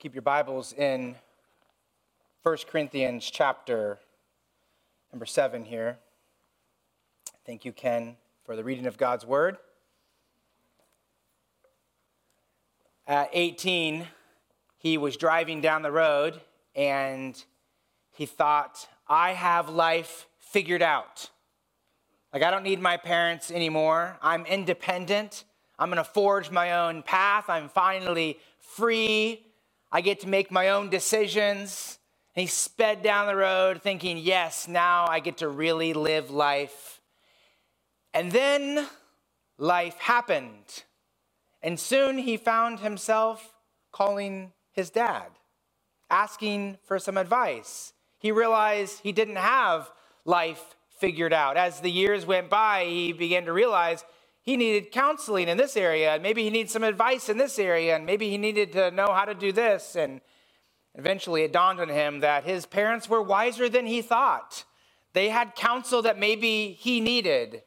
keep your Bibles in 1 Corinthians chapter number 7 here. Thank you, Ken, for the reading of God's word. At 18, he was driving down the road and he thought, I have life figured out. Like, I don't need my parents anymore. I'm independent. I'm going to forge my own path. I'm finally free I get to make my own decisions. And he sped down the road thinking, yes, now I get to really live life. And then life happened. And soon he found himself calling his dad, asking for some advice. He realized he didn't have life figured out. As the years went by, he began to realize he needed counseling in this area, and maybe he needed some advice in this area, and maybe he needed to know how to do this. And eventually it dawned on him that his parents were wiser than he thought. They had counsel that maybe he needed.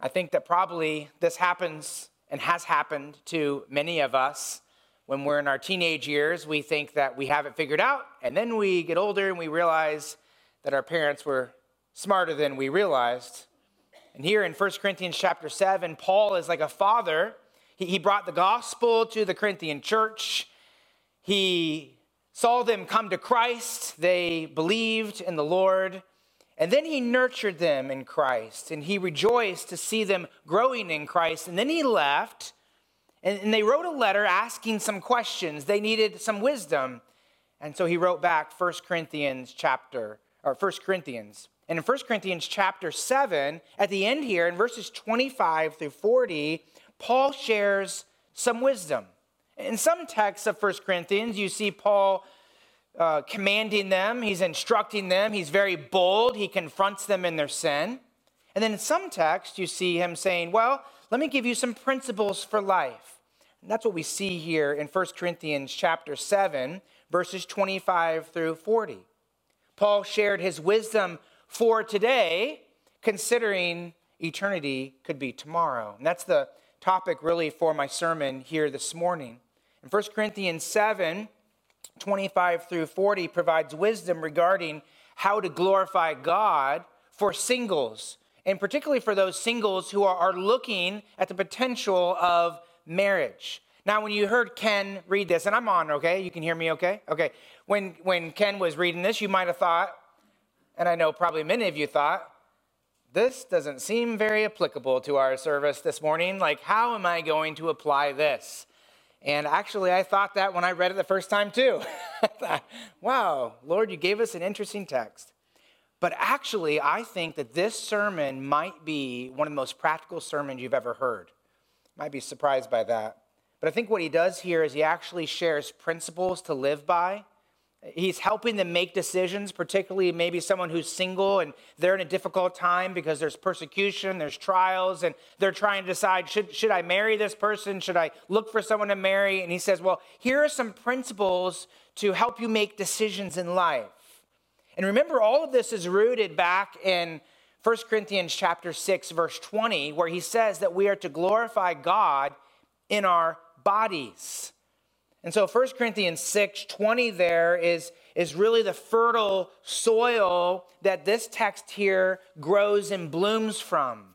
I think that probably this happens and has happened to many of us. When we're in our teenage years, we think that we have it figured out, and then we get older and we realize that our parents were smarter than we realized. And here in 1 Corinthians chapter 7, Paul is like a father. He, he brought the gospel to the Corinthian church. He saw them come to Christ. They believed in the Lord. And then he nurtured them in Christ. And he rejoiced to see them growing in Christ. And then he left. And, and they wrote a letter asking some questions. They needed some wisdom. And so he wrote back 1 Corinthians chapter, or 1 Corinthians and in 1 Corinthians chapter 7, at the end here, in verses 25 through 40, Paul shares some wisdom. In some texts of 1 Corinthians, you see Paul uh, commanding them, he's instructing them, he's very bold, he confronts them in their sin. And then in some texts, you see him saying, Well, let me give you some principles for life. And that's what we see here in 1 Corinthians chapter 7, verses 25 through 40. Paul shared his wisdom for today, considering eternity could be tomorrow. And that's the topic really for my sermon here this morning. In 1 Corinthians 7 25 through 40 provides wisdom regarding how to glorify God for singles, and particularly for those singles who are, looking at the potential of marriage. Now, when you heard Ken read this, and I'm on, okay? You can hear me okay? Okay. When, when Ken was reading this, you might have thought, and I know probably many of you thought, this doesn't seem very applicable to our service this morning. Like, how am I going to apply this? And actually, I thought that when I read it the first time too. I thought, wow, Lord, you gave us an interesting text. But actually, I think that this sermon might be one of the most practical sermons you've ever heard. Might be surprised by that. But I think what he does here is he actually shares principles to live by He's helping them make decisions, particularly maybe someone who's single and they're in a difficult time because there's persecution, there's trials, and they're trying to decide should, should I marry this person? Should I look for someone to marry? And he says, Well, here are some principles to help you make decisions in life. And remember, all of this is rooted back in 1 Corinthians chapter 6, verse 20, where he says that we are to glorify God in our bodies. And so 1 Corinthians 6 20 there is, is really the fertile soil that this text here grows and blooms from.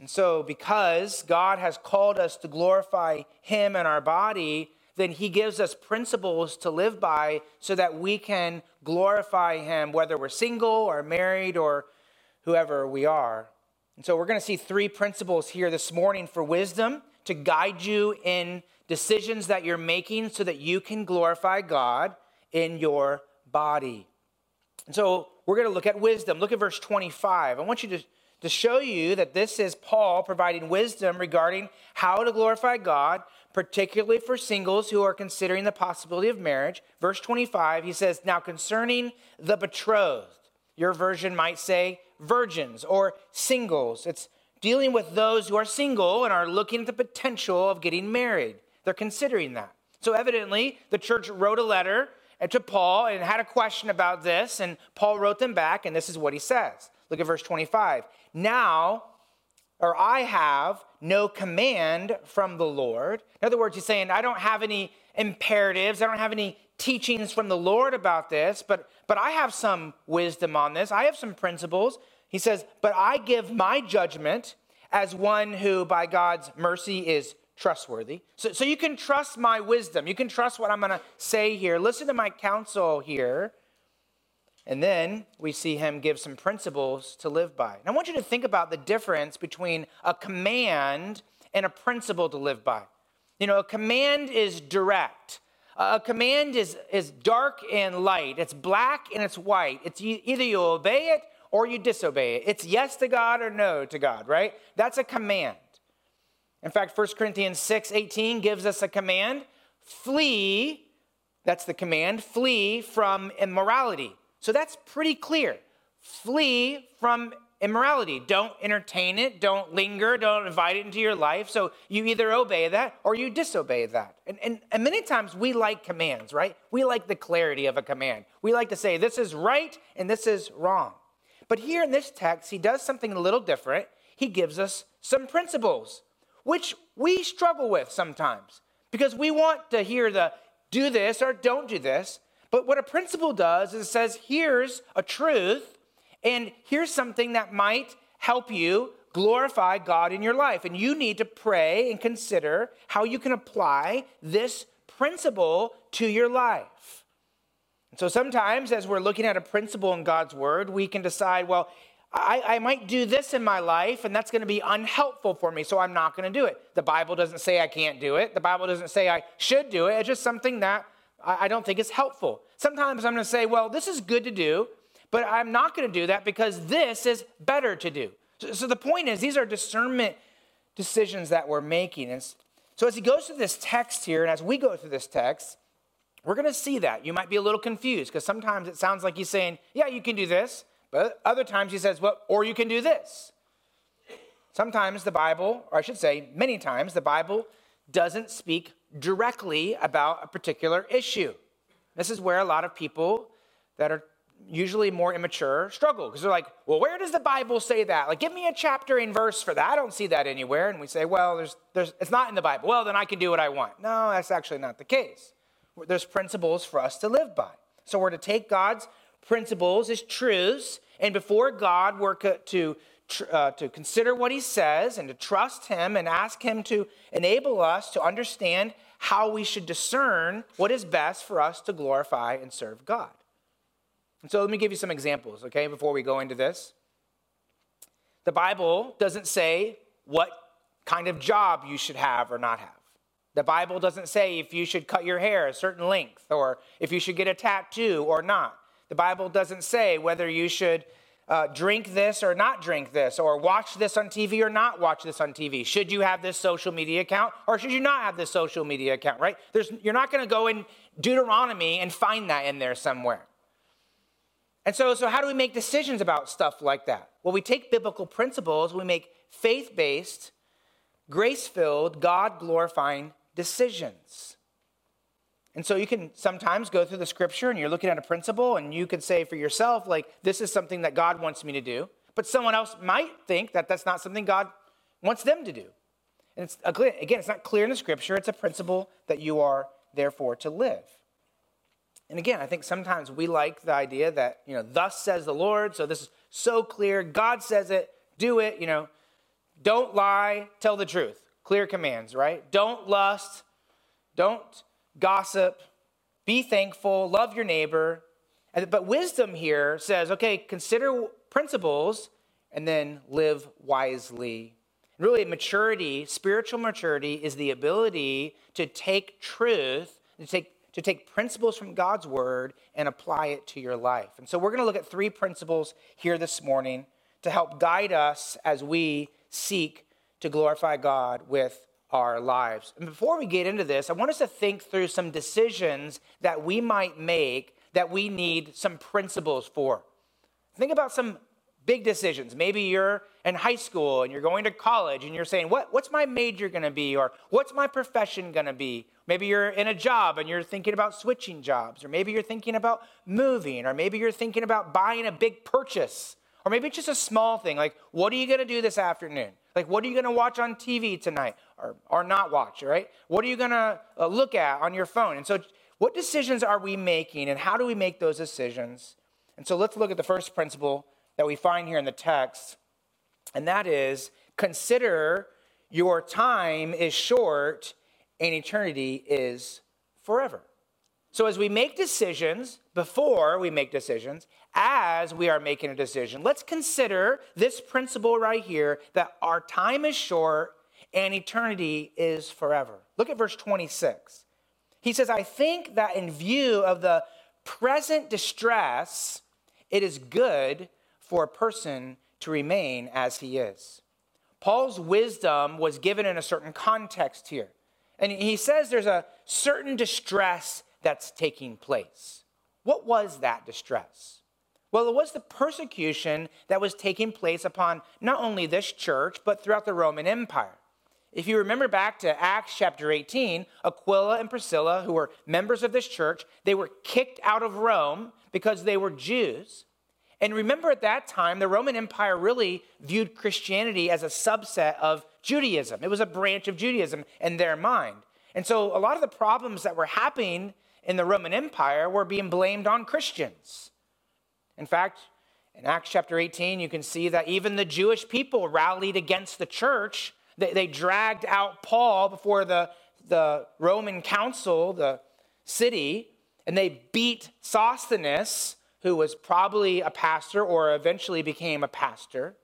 And so, because God has called us to glorify Him in our body, then He gives us principles to live by so that we can glorify Him, whether we're single or married or whoever we are. And so, we're going to see three principles here this morning for wisdom to guide you in decisions that you're making so that you can glorify God in your body. And so we're going to look at wisdom. Look at verse 25. I want you to, to show you that this is Paul providing wisdom regarding how to glorify God, particularly for singles who are considering the possibility of marriage. Verse 25, he says, Now concerning the betrothed, your version might say virgins or singles. It's dealing with those who are single and are looking at the potential of getting married. They're considering that. So, evidently, the church wrote a letter uh, to Paul and had a question about this, and Paul wrote them back, and this is what he says. Look at verse 25. Now, or I have no command from the Lord. In other words, he's saying, I don't have any, imperatives. I don't have any teachings from the Lord about this, but, but I have some wisdom on this. I have some principles. He says, But I give my judgment as one who, by God's mercy, is trustworthy. So, so you can trust my wisdom. You can trust what I'm going to say here. Listen to my counsel here. And then we see him give some principles to live by. And I want you to think about the difference between a command and a principle to live by. You know, a command is direct. A command is, is dark and light. It's black and it's white. It's either you obey it or you disobey it. It's yes to God or no to God, right? That's a command. In fact, 1 Corinthians 6 18 gives us a command flee, that's the command, flee from immorality. So that's pretty clear. Flee from immorality. Don't entertain it, don't linger, don't invite it into your life. So you either obey that or you disobey that. And, and, and many times we like commands, right? We like the clarity of a command. We like to say, this is right and this is wrong. But here in this text, he does something a little different. He gives us some principles which we struggle with sometimes because we want to hear the do this or don't do this. But what a principle does is it says, here's a truth, and here's something that might help you glorify God in your life. And you need to pray and consider how you can apply this principle to your life. And so sometimes, as we're looking at a principle in God's word, we can decide, well, I, I might do this in my life, and that's going to be unhelpful for me, so I'm not going to do it. The Bible doesn't say I can't do it. The Bible doesn't say I should do it. It's just something that I, don't think is helpful. Sometimes I'm going to say, well, this is good to do, but I'm not going to do that because this is better to do. So, so the point is, these are discernment decisions that we're making. And so as he goes through this text here, and as we go through this text, we're going to see that. You might be a little confused because sometimes it sounds like he's saying, yeah, you can do this. But other times he says, well, or you can do this. Sometimes the Bible, or I should say, many times, the Bible doesn't speak directly about a particular issue. This is where a lot of people that are usually more immature struggle because they're like, well, where does the Bible say that? Like, give me a chapter and verse for that. I don't see that anywhere. And we say, well, there's, there's, it's not in the Bible. Well, then I can do what I want. No, that's actually not the case. There's principles for us to live by. So we're to take God's principles as truths, and before God, we're to, uh, to consider what He says and to trust Him and ask Him to enable us to understand how we should discern what is best for us to glorify and serve God. And so let me give you some examples, okay, before we go into this. The Bible doesn't say what kind of job you should have or not have. The Bible doesn't say if you should cut your hair a certain length or if you should get a tattoo or not. The Bible doesn't say whether you should uh, drink this or not drink this, or watch this on TV or not watch this on TV. Should you have this social media account or should you not have this social media account, right? There's, you're not going to go in Deuteronomy and find that in there somewhere. And so, so, how do we make decisions about stuff like that? Well, we take biblical principles, we make faith based, grace filled, God glorifying decisions. And so you can sometimes go through the scripture and you're looking at a principle and you could say for yourself, like, this is something that God wants me to do. But someone else might think that that's not something God wants them to do. And it's, again, it's not clear in the scripture. It's a principle that you are therefore to live. And again, I think sometimes we like the idea that, you know, thus says the Lord. So this is so clear. God says it, do it, you know. Don't lie, tell the truth. Clear commands, right? Don't lust, don't gossip, be thankful, love your neighbor. But wisdom here says, okay, consider principles and then live wisely. Really, maturity, spiritual maturity, is the ability to take truth, to take, to take principles from God's word and apply it to your life. And so we're going to look at three principles here this morning to help guide us as we seek to glorify God with our lives. And before we get into this, I want us to think through some decisions that we might make that we need some principles for. Think about some big decisions. Maybe you're in high school and you're going to college and you're saying, what, What's my major gonna be? Or what's my profession gonna be? Maybe you're in a job and you're thinking about switching jobs. Or maybe you're thinking about moving. Or maybe you're thinking about buying a big purchase Or maybe it's just a small thing, like what are you going to do this afternoon? Like what are you going to watch on TV tonight or, or not watch, right? What are you going to uh, look at on your phone? And so, what decisions are we making and how do we make those decisions? And so, let's look at the first principle that we find here in the text, and that is consider your time is short and eternity is forever. So, as we make decisions, before we make decisions, as we are making a decision, let's consider this principle right here that our time is short and eternity is forever. Look at verse 26. He says, I think that in view of the present distress, it is good for a person to remain as he is. Paul's wisdom was given in a certain context here. And he says there's a certain distress that's taking place. What was that distress? Well, it was the persecution that was taking place upon not only this church, but throughout the Roman Empire. If you remember back to Acts chapter 18, Aquila and Priscilla, who were members of this church, they were kicked out of Rome because they were Jews. And remember at that time, the Roman Empire really viewed Christianity as a subset of Judaism. It was a branch of Judaism in their mind. And so a lot of the problems that were happening in the Roman Empire were being blamed on Christians. In fact, in Acts chapter 18, you can see that even the Jewish people rallied against the church. They, they dragged out Paul before the, the Roman council, the city, and they beat Sosthenes, who was probably a pastor or eventually became a pastor.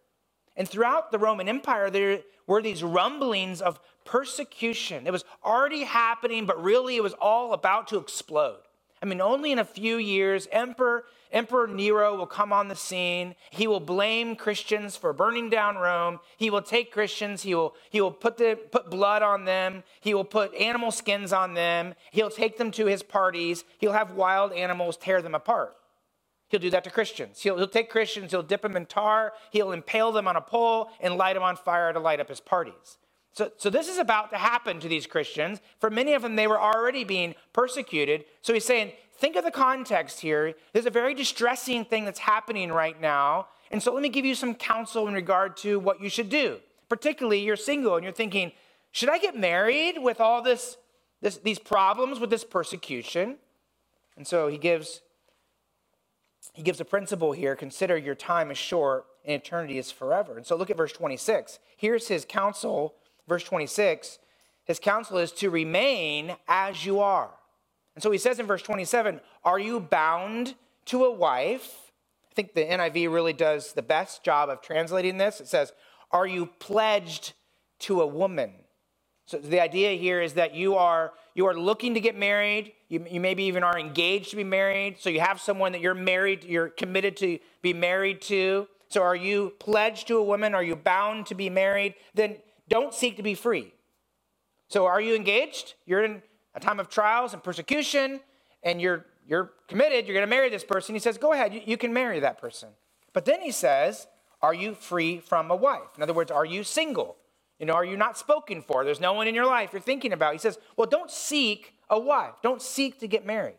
And throughout the Roman Empire, there were these rumblings of persecution. It was already happening, but really it was all about to explode. I mean, only in a few years, Emperor, Emperor Nero will come on the scene. He will blame Christians for burning down Rome. He will take Christians, he will, he will put, the, put blood on them, he will put animal skins on them, he'll take them to his parties, he'll have wild animals tear them apart. He'll do that to Christians. He'll, he'll take Christians, he'll dip them in tar, he'll impale them on a pole, and light them on fire to light up his parties. So, so this is about to happen to these Christians. For many of them, they were already being persecuted. So he's saying, think of the context here. There's a very distressing thing that's happening right now. And so let me give you some counsel in regard to what you should do. Particularly, you're single and you're thinking, should I get married with all this, this these problems with this persecution? And so he gives he gives a principle here consider your time is short and eternity is forever. And so look at verse 26. Here's his counsel, verse 26. His counsel is to remain as you are. And so he says in verse 27 Are you bound to a wife? I think the NIV really does the best job of translating this. It says, Are you pledged to a woman? So the idea here is that you are you are looking to get married. You, you maybe even are engaged to be married. So you have someone that you're married, you're committed to be married to. So are you pledged to a woman? Are you bound to be married? Then don't seek to be free. So are you engaged? You're in a time of trials and persecution, and you're you're committed, you're going to marry this person. He says, Go ahead, you, you can marry that person. But then he says, Are you free from a wife? In other words, are you single? You know, are you not spoken for? There's no one in your life you're thinking about. He says, well, don't seek a wife. Don't seek to get married.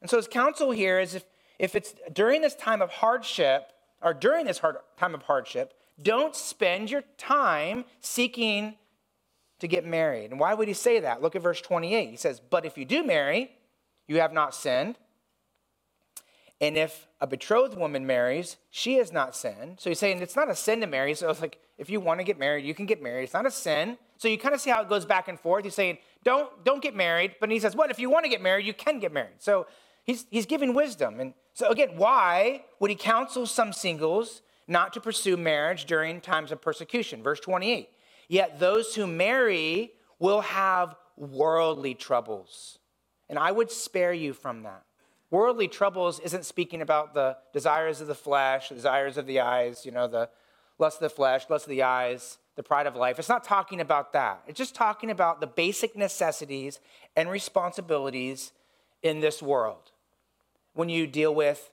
And so his counsel here is if, if it's during this time of hardship, or during this hard, time of hardship, don't spend your time seeking to get married. And why would he say that? Look at verse 28. He says, But if you do marry, you have not sinned. And if a betrothed woman marries, she has not sinned. So he's saying it's not a sin to marry. So it's like, if you want to get married, you can get married. It's not a sin. So you kind of see how it goes back and forth. He's saying, don't, don't get married. But he says, what? If you want to get married, you can get married. So he's, he's giving wisdom. And so again, why would he counsel some singles not to pursue marriage during times of persecution? Verse 28. Yet those who marry will have worldly troubles. And I would spare you from that. Worldly troubles isn't speaking about the desires of the flesh, the desires of the eyes, you know, the lust of the flesh, lust of the eyes, the pride of life. It's not talking about that. It's just talking about the basic necessities and responsibilities in this world. When you deal with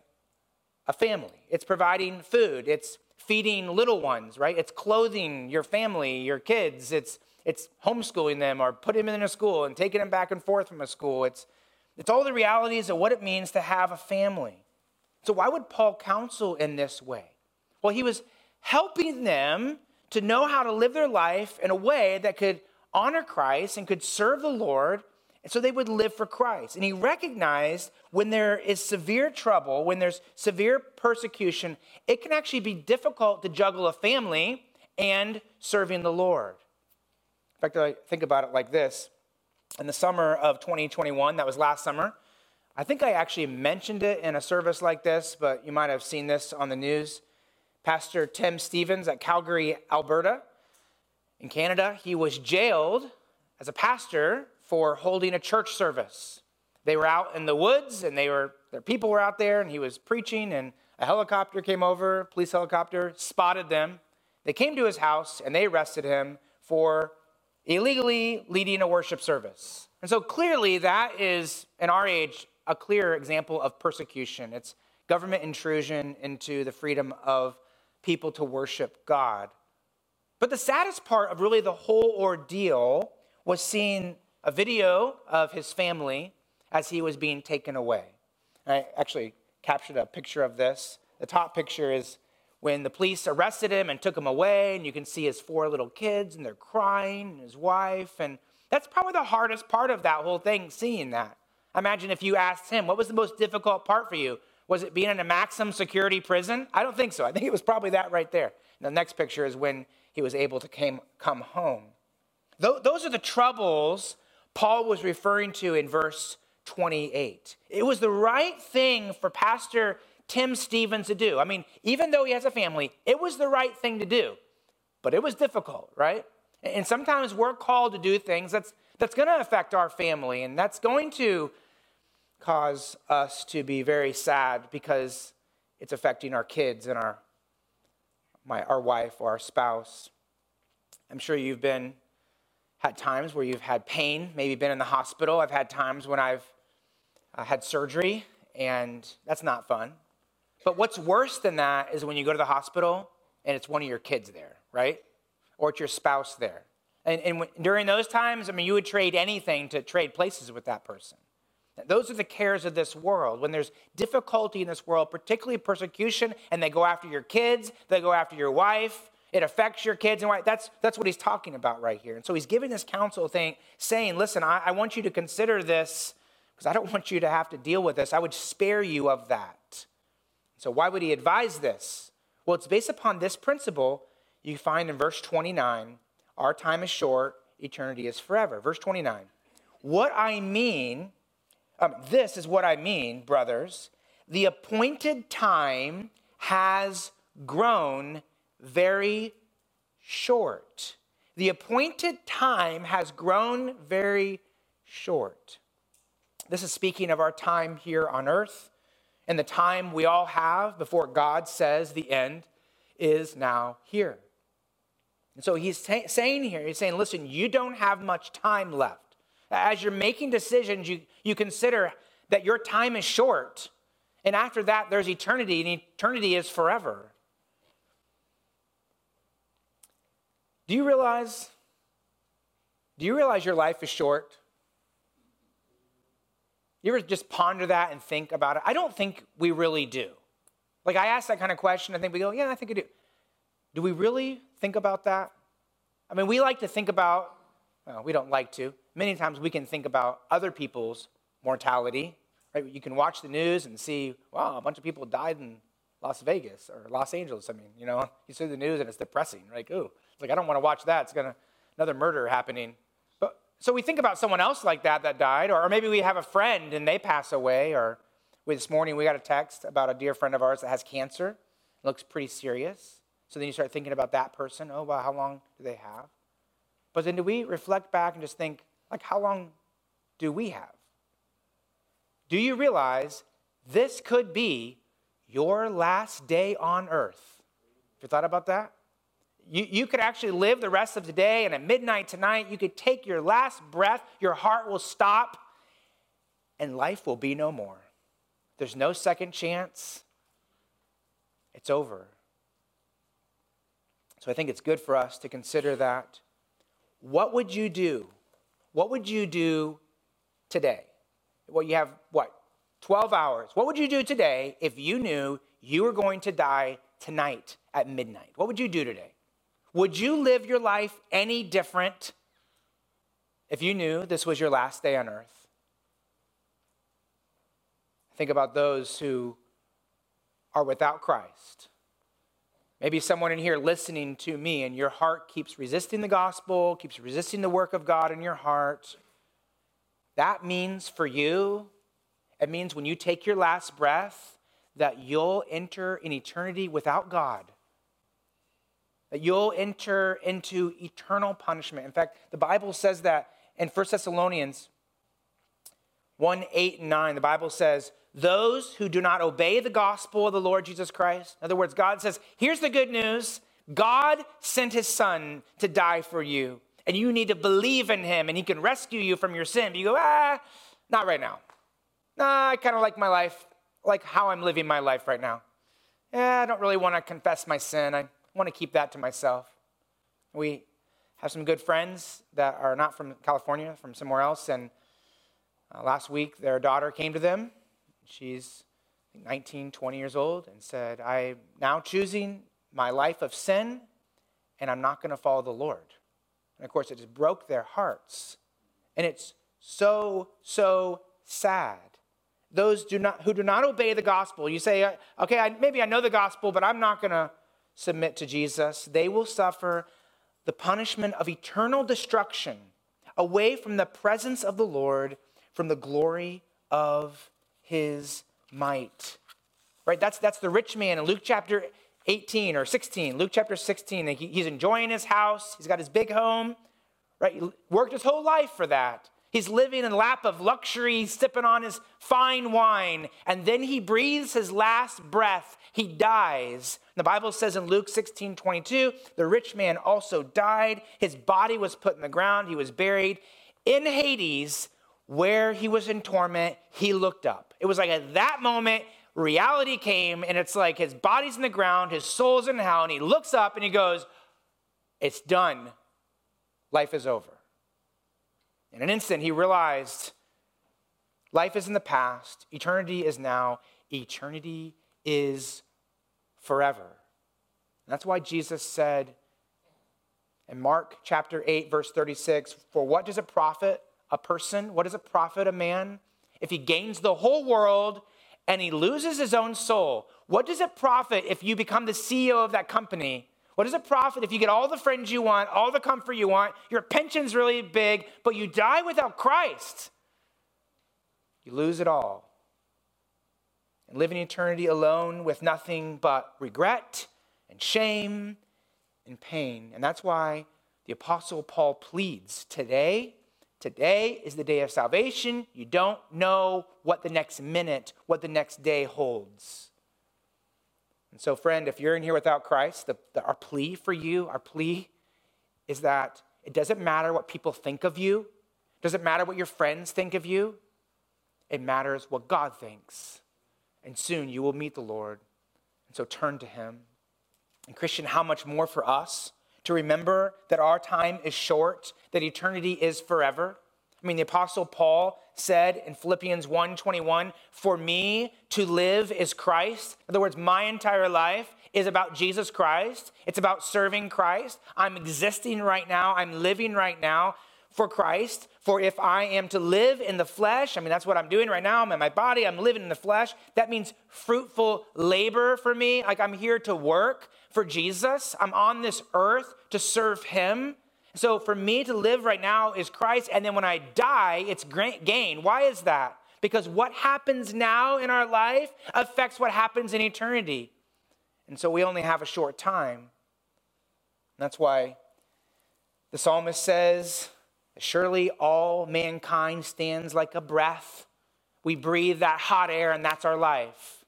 a family, it's providing food, it's feeding little ones, right? It's clothing your family, your kids, it's it's homeschooling them or putting them in a school and taking them back and forth from a school. It's it's all the realities of what it means to have a family. So, why would Paul counsel in this way? Well, he was helping them to know how to live their life in a way that could honor Christ and could serve the Lord, and so they would live for Christ. And he recognized when there is severe trouble, when there's severe persecution, it can actually be difficult to juggle a family and serving the Lord. In fact, I think about it like this. In the summer of 2021, that was last summer, I think I actually mentioned it in a service like this, but you might have seen this on the news. Pastor Tim Stephens at Calgary, Alberta, in Canada, he was jailed as a pastor for holding a church service. They were out in the woods and they were their people were out there and he was preaching and a helicopter came over, police helicopter, spotted them. They came to his house and they arrested him for illegally leading a worship service. And so clearly that is in our age a clear example of persecution. It's government intrusion into the freedom of people to worship God. But the saddest part of really the whole ordeal was seeing a video of his family as he was being taken away. I actually captured a picture of this. The top picture is when the police arrested him and took him away, and you can see his four little kids, and they're crying, and his wife. And that's probably the hardest part of that whole thing, seeing that. Imagine if you asked him, what was the most difficult part for you? Was it being in a maximum security prison? I don't think so. I think it was probably that right there. And the next picture is when he was able to came, come home. Those are the troubles Paul was referring to in verse 28. It was the right thing for Pastor Tim Stephens to do. I mean, even though he has a family, it was the right thing to do. But it was difficult, right? And sometimes we're called to do things that's, that's going to affect our family, and that's going to cause us to be very sad because it's affecting our kids and our, my, our wife or our spouse. I'm sure you've been had times where you've had pain, maybe been in the hospital. I've had times when I've uh, had surgery, and that's not fun. But what's worse than that is when you go to the hospital and it's one of your kids there, right? Or it's your spouse there. And, and during those times, I mean, you would trade anything to trade places with that person. Those are the cares of this world. When there's difficulty in this world, particularly persecution, and they go after your kids, they go after your wife, it affects your kids and why that's that's what he's talking about right here. And so he's giving this counsel thing, saying, listen, I, I want you to consider this because I don't want you to have to deal with this. I would spare you of that. So why would he advise this? Well, it's based upon this principle you find in verse 29. Our time is short, eternity is forever. Verse 29. What I mean um, this is what I mean, brothers. The appointed time has grown very short. The appointed time has grown very short. This is speaking of our time here on earth and the time we all have before God says the end is now here. And so he's t- saying here, he's saying, listen, you don't have much time left. As you're making decisions, you, you consider that your time is short. And after that, there's eternity, and eternity is forever. Do you realize? Do you realize your life is short? You ever just ponder that and think about it? I don't think we really do. Like I ask that kind of question, I think we go, yeah, I think I do. Do we really think about that? I mean, we like to think about, well, we don't like to many times we can think about other people's mortality. Right? You can watch the news and see, wow, a bunch of people died in Las Vegas or Los Angeles. I mean, you know, you see the news and it's depressing. Like, ooh, it's like I don't want to watch that. It's gonna another murder happening. But so we think about someone else like that that died, or, or maybe we have a friend and they pass away. Or we, this morning we got a text about a dear friend of ours that has cancer. It looks pretty serious. So then you start thinking about that person. Oh, wow, how long do they have? But then do we reflect back and just think, like, how long do we have? Do you realize this could be your last day on earth? Have you thought about that? You, you could actually live the rest of the day, and at midnight tonight, you could take your last breath, your heart will stop, and life will be no more. There's no second chance. It's over. So I think it's good for us to consider that. What would you do what would you do today? Well, you have what? 12 hours. What would you do today if you knew you were going to die tonight at midnight? What would you do today? Would you live your life any different if you knew this was your last day on earth? Think about those who are without Christ. Maybe someone in here listening to me and your heart keeps resisting the gospel, keeps resisting the work of God in your heart. That means for you, it means when you take your last breath, that you'll enter in eternity without God. That you'll enter into eternal punishment. In fact, the Bible says that in 1 Thessalonians 1 8 and 9, the Bible says, Those who do not obey the gospel of the Lord Jesus Christ, in other words, God says, Here's the good news God sent his son to die for you, and you need to believe in him, and he can rescue you from your sin. But you go, Ah, not right now. Nah, I kind of like my life, like how I'm living my life right now. Yeah, I don't really want to confess my sin. I want to keep that to myself. We have some good friends that are not from California, from somewhere else, and uh, last week their daughter came to them. She's 19, 20 years old, and said, I'm now choosing my life of sin, and I'm not going to follow the Lord. And of course, it just broke their hearts. And it's so, so sad those do not, who do not obey the gospel, you say, okay, I, maybe I know the gospel, but I'm not going to submit to Jesus, they will suffer the punishment of eternal destruction away from the presence of the Lord, from the glory of his might. Right? That's, that's the rich man in Luke chapter 18 or 16. Luke chapter 16, he's enjoying his house, he's got his big home, right? He worked his whole life for that. He's living in a lap of luxury, sipping on his fine wine, and then he breathes his last breath. He dies. The Bible says in Luke 16 22, the rich man also died. His body was put in the ground, he was buried. In Hades, where he was in torment, he looked up. It was like at that moment, reality came, and it's like his body's in the ground, his soul's in hell, and he looks up and he goes, It's done. Life is over. In an instant, he realized life is in the past, eternity is now, eternity is forever. That's why Jesus said in Mark chapter 8, verse 36 For what does it profit a person? What does it profit a man if he gains the whole world and he loses his own soul? What does it profit if you become the CEO of that company what does it profit if you get all the friends you want, all the comfort you want, your pension's really big, but you die without Christ? You lose it all. And live in eternity alone with nothing but regret and shame and pain. And that's why the Apostle Paul pleads today. Today is the day of salvation. You don't know what the next minute, what the next day holds. And so, friend, if you're in here without Christ, the, the, our plea for you, our plea is that it doesn't matter what people think of you, it doesn't matter what your friends think of you, it matters what God thinks. And soon you will meet the Lord. And so turn to Him. And, Christian, how much more for us to remember that our time is short, that eternity is forever? I mean, the Apostle Paul said in Philippians 1:21, "For me to live is Christ." In other words, my entire life is about Jesus Christ. It's about serving Christ. I'm existing right now. I'm living right now for Christ. For if I am to live in the flesh, I mean, that's what I'm doing right now. I'm in my body, I'm living in the flesh. That means fruitful labor for me. Like I'm here to work for Jesus. I'm on this earth to serve Him. So for me to live right now is Christ, and then when I die, it's gain. Why is that? Because what happens now in our life affects what happens in eternity. And so we only have a short time. That's why the psalmist says, Surely all mankind stands like a breath. We breathe that hot air, and that's our life.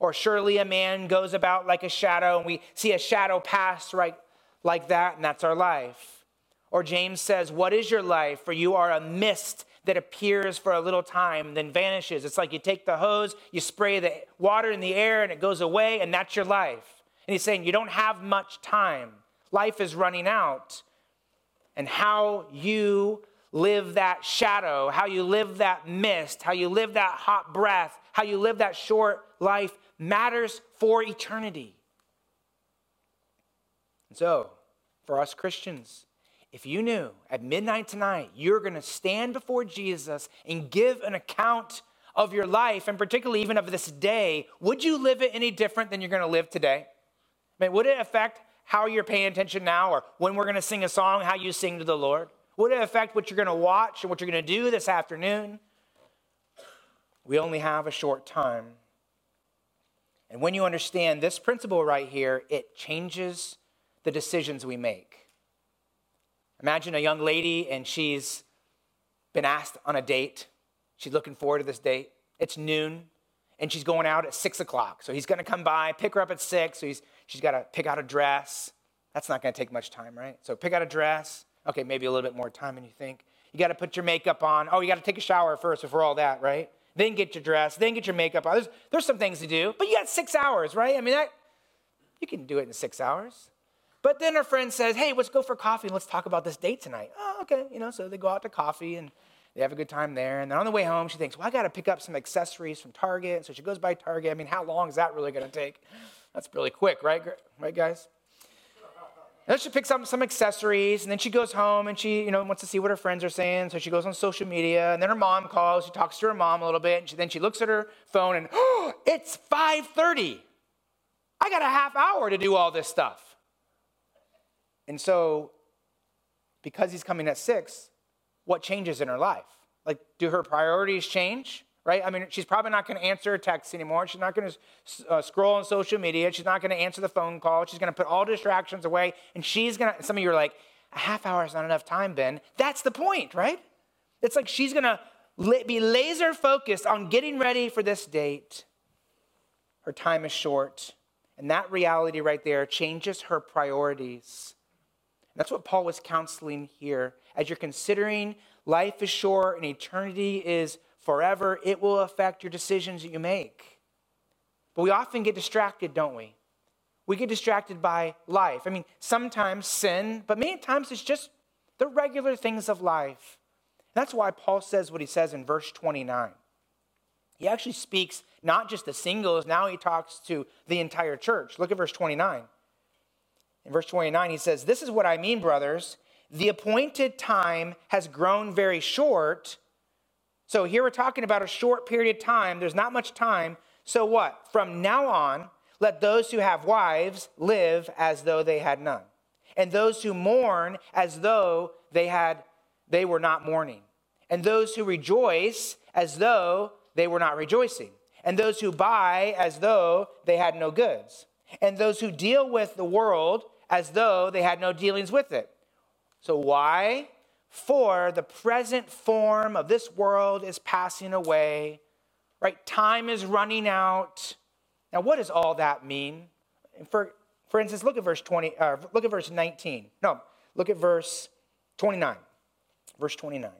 Or surely a man goes about like a shadow, and we see a shadow pass right like that, and that's our life. Or James says, What is your life? For you are a mist that appears for a little time, then vanishes. It's like you take the hose, you spray the water in the air, and it goes away, and that's your life. And he's saying, You don't have much time. Life is running out. And how you live that shadow, how you live that mist, how you live that hot breath, how you live that short life matters for eternity. And so, for us Christians, if you knew at midnight tonight you're going to stand before Jesus and give an account of your life, and particularly even of this day, would you live it any different than you're going to live today? I mean, would it affect how you're paying attention now or when we're going to sing a song, how you sing to the Lord? Would it affect what you're going to watch and what you're going to do this afternoon? We only have a short time. And when you understand this principle right here, it changes the decisions we make. Imagine a young lady and she's been asked on a date. She's looking forward to this date. It's noon and she's going out at six o'clock. So he's going to come by, pick her up at six. So he's, she's got to pick out a dress. That's not going to take much time, right? So pick out a dress. Okay, maybe a little bit more time than you think. You got to put your makeup on. Oh, you got to take a shower first before all that, right? Then get your dress, then get your makeup on. There's, there's some things to do, but you got six hours, right? I mean, that, you can do it in six hours. But then her friend says, hey, let's go for coffee and let's talk about this date tonight. Oh, okay. You know, so they go out to coffee and they have a good time there. And then on the way home, she thinks, well, I got to pick up some accessories from Target. So she goes by Target. I mean, how long is that really going to take? That's really quick, right? Right, guys? And she picks up some accessories, and then she goes home and she, you know, wants to see what her friends are saying. So she goes on social media, and then her mom calls. She talks to her mom a little bit, and she, then she looks at her phone, and oh, it's 5:30. I got a half hour to do all this stuff. And so, because he's coming at six, what changes in her life? Like, do her priorities change? right? I mean, she's probably not going to answer a text anymore. She's not going to uh, scroll on social media. She's not going to answer the phone call. She's going to put all distractions away. And she's going to, some of you are like, a half hour is not enough time, Ben. That's the point, right? It's like she's going to be laser focused on getting ready for this date. Her time is short. And that reality right there changes her priorities. That's what Paul was counseling here. As you're considering life is short and eternity is forever, it will affect your decisions that you make. But we often get distracted, don't we? We get distracted by life. I mean, sometimes sin, but many times it's just the regular things of life. That's why Paul says what he says in verse 29. He actually speaks not just the singles, now he talks to the entire church. Look at verse 29. In verse 29, he says, This is what I mean, brothers. The appointed time has grown very short. So here we're talking about a short period of time. There's not much time. So what? From now on, let those who have wives live as though they had none, and those who mourn as though they had they were not mourning, and those who rejoice as though they were not rejoicing, and those who buy as though they had no goods, and those who deal with the world as though they had no dealings with it. So why? For the present form of this world is passing away, right? Time is running out. Now, what does all that mean? For, for instance, look at verse 20, uh, look at verse 19. No, look at verse 29. Verse 29.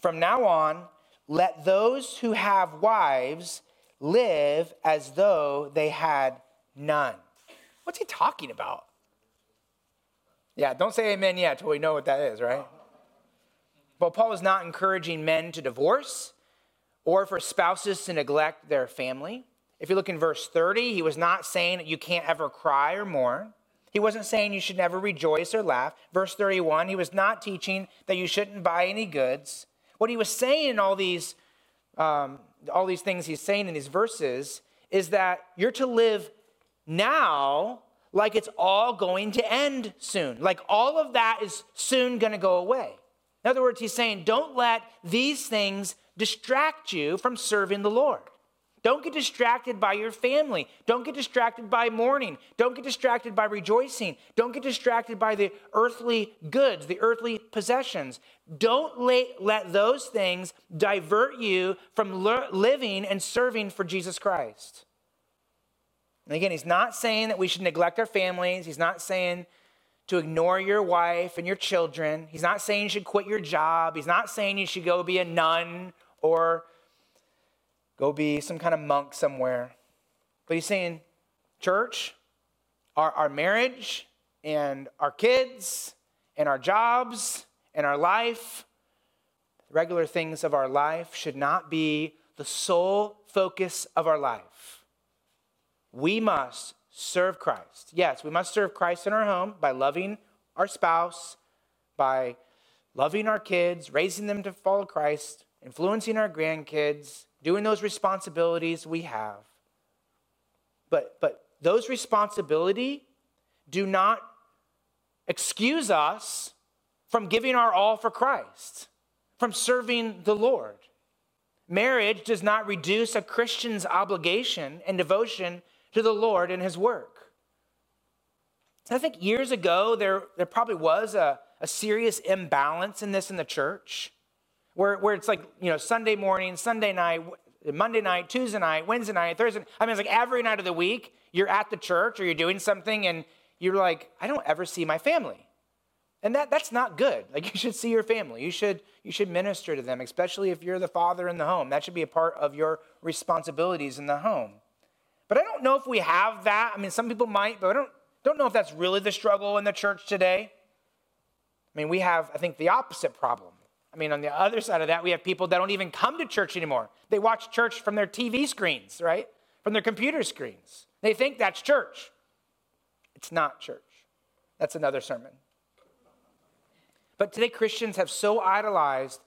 From now on, let those who have wives live as though they had none. What's he talking about? Yeah, don't say amen yet till we know what that is, right? But Paul is not encouraging men to divorce or for spouses to neglect their family. If you look in verse 30, he was not saying that you can't ever cry or mourn. He wasn't saying you should never rejoice or laugh. Verse 31, he was not teaching that you shouldn't buy any goods. What he was saying in all these, um, all these things he's saying in these verses is that you're to live now like it's all going to end soon. Like all of that is soon going to go away. In other words, he's saying, don't let these things distract you from serving the Lord. Don't get distracted by your family. Don't get distracted by mourning. Don't get distracted by rejoicing. Don't get distracted by the earthly goods, the earthly possessions. Don't let those things divert you from living and serving for Jesus Christ. And again, he's not saying that we should neglect our families. He's not saying to ignore your wife and your children. He's not saying you should quit your job. He's not saying you should go be a nun or go be some kind of monk somewhere. But he's saying, church, our, our marriage and our kids and our jobs and our life, regular things of our life should not be the sole focus of our life. We must serve Christ. Yes, we must serve Christ in our home by loving our spouse, by loving our kids, raising them to follow Christ, influencing our grandkids, doing those responsibilities we have. But, but those responsibility do not excuse us from giving our all for Christ, from serving the Lord. Marriage does not reduce a Christian's obligation and devotion to the Lord and his work. I think years ago, there, there probably was a, a serious imbalance in this in the church, where, where it's like, you know, Sunday morning, Sunday night, Monday night, Tuesday night, Wednesday night, Thursday. I mean, it's like every night of the week, you're at the church or you're doing something and you're like, I don't ever see my family. And that, that's not good. Like you should see your family. You should, you should minister to them, especially if you're the father in the home. That should be a part of your responsibilities in the home. But I don't know if we have that. I mean, some people might, but I don't, don't know if that's really the struggle in the church today. I mean, we have, I think, the opposite problem. I mean, on the other side of that, we have people that don't even come to church anymore. They watch church from their TV screens, right? From their computer screens. They think that's church. It's not church. That's another sermon. But today, Christians have so idolized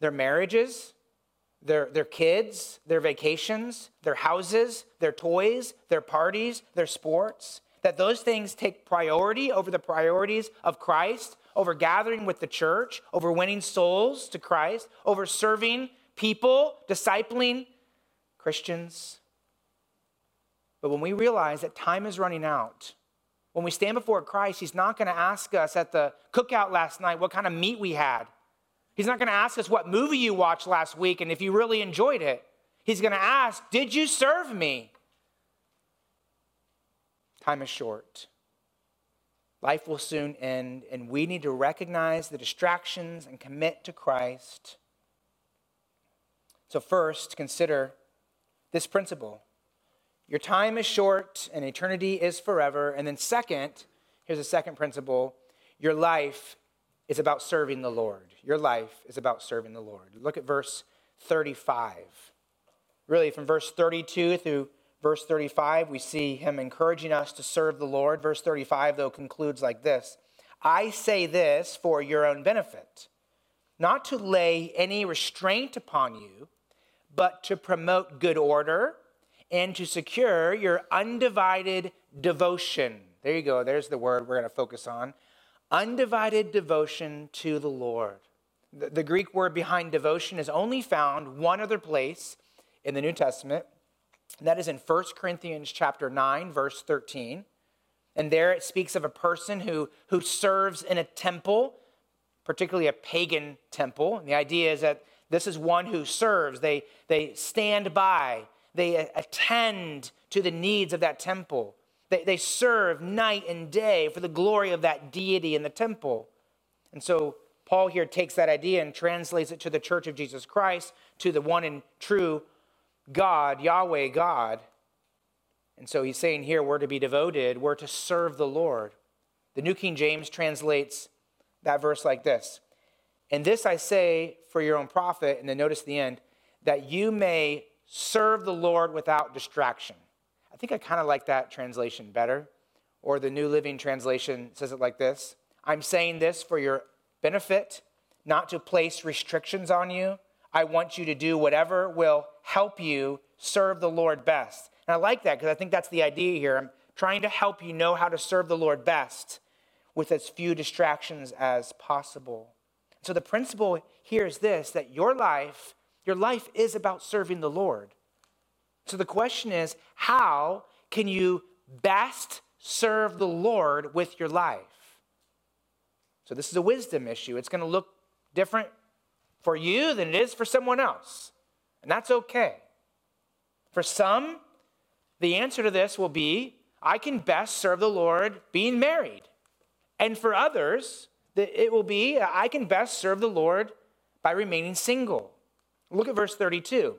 their marriages, their, their kids, their vacations, their houses, their toys, their parties, their sports, that those things take priority over the priorities of Christ, over gathering with the church, over winning souls to Christ, over serving people, discipling Christians. But when we realize that time is running out, when we stand before Christ, He's not going to ask us at the cookout last night what kind of meat we had. He's not going to ask us what movie you watched last week and if you really enjoyed it. He's going to ask, Did you serve me? Time is short. Life will soon end, and we need to recognize the distractions and commit to Christ. So, first, consider this principle your time is short and eternity is forever. And then, second, here's a second principle your life is about serving the Lord. Your life is about serving the Lord. Look at verse 35. Really, from verse 32 through verse 35, we see him encouraging us to serve the Lord. Verse 35, though, concludes like this I say this for your own benefit, not to lay any restraint upon you, but to promote good order and to secure your undivided devotion. There you go, there's the word we're going to focus on. Undivided devotion to the Lord. The, the, Greek word behind devotion is only found one other place in the New Testament, that is in 1 Corinthians chapter 9, verse 13. And there it speaks of a person who, who serves in a temple, particularly a pagan temple. And the idea is that this is one who serves. They, they stand by they attend to the needs of that temple. They, they serve night and day for the glory of that deity in the temple. And so Paul here takes that idea and translates it to the church of Jesus Christ, to the one and true God, Yahweh God. And so he's saying here we're to be devoted, we're to serve the Lord. The New King James translates that verse like this And this I say for your own profit, and then notice the end, that you may serve the Lord without distraction. I think I kind of like that translation better. Or the New Living Translation says it like this I'm saying this for your benefit, not to place restrictions on you. I want you to do whatever will help you serve the Lord best. And I like that because I think that's the idea here. I'm trying to help you know how to serve the Lord best with as few distractions as possible. So the principle here is this that your life your life is about serving the Lord. So the question is how can you best serve the Lord with your life? So this is a wisdom issue. It's going to look different for you than it is for someone else. And that's okay. For some, the answer to this will be I can best serve the Lord being married. And for others, it will be I can best serve the Lord by remaining single. Look at verse 32.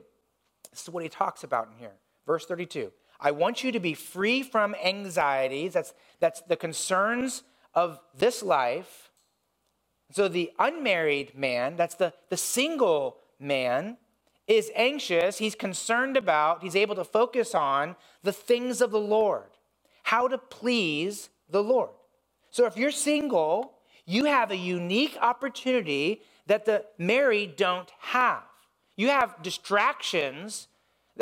This is what he talks about in here. Verse 32. I want you to be free from anxieties. That's, that's the concerns of this life. So the unmarried man, that's the, the single man, is anxious. He's concerned about, he's able to focus on the things of the Lord, how to please the Lord. So if you're single, you have a unique opportunity that the married don't have. You have distractions.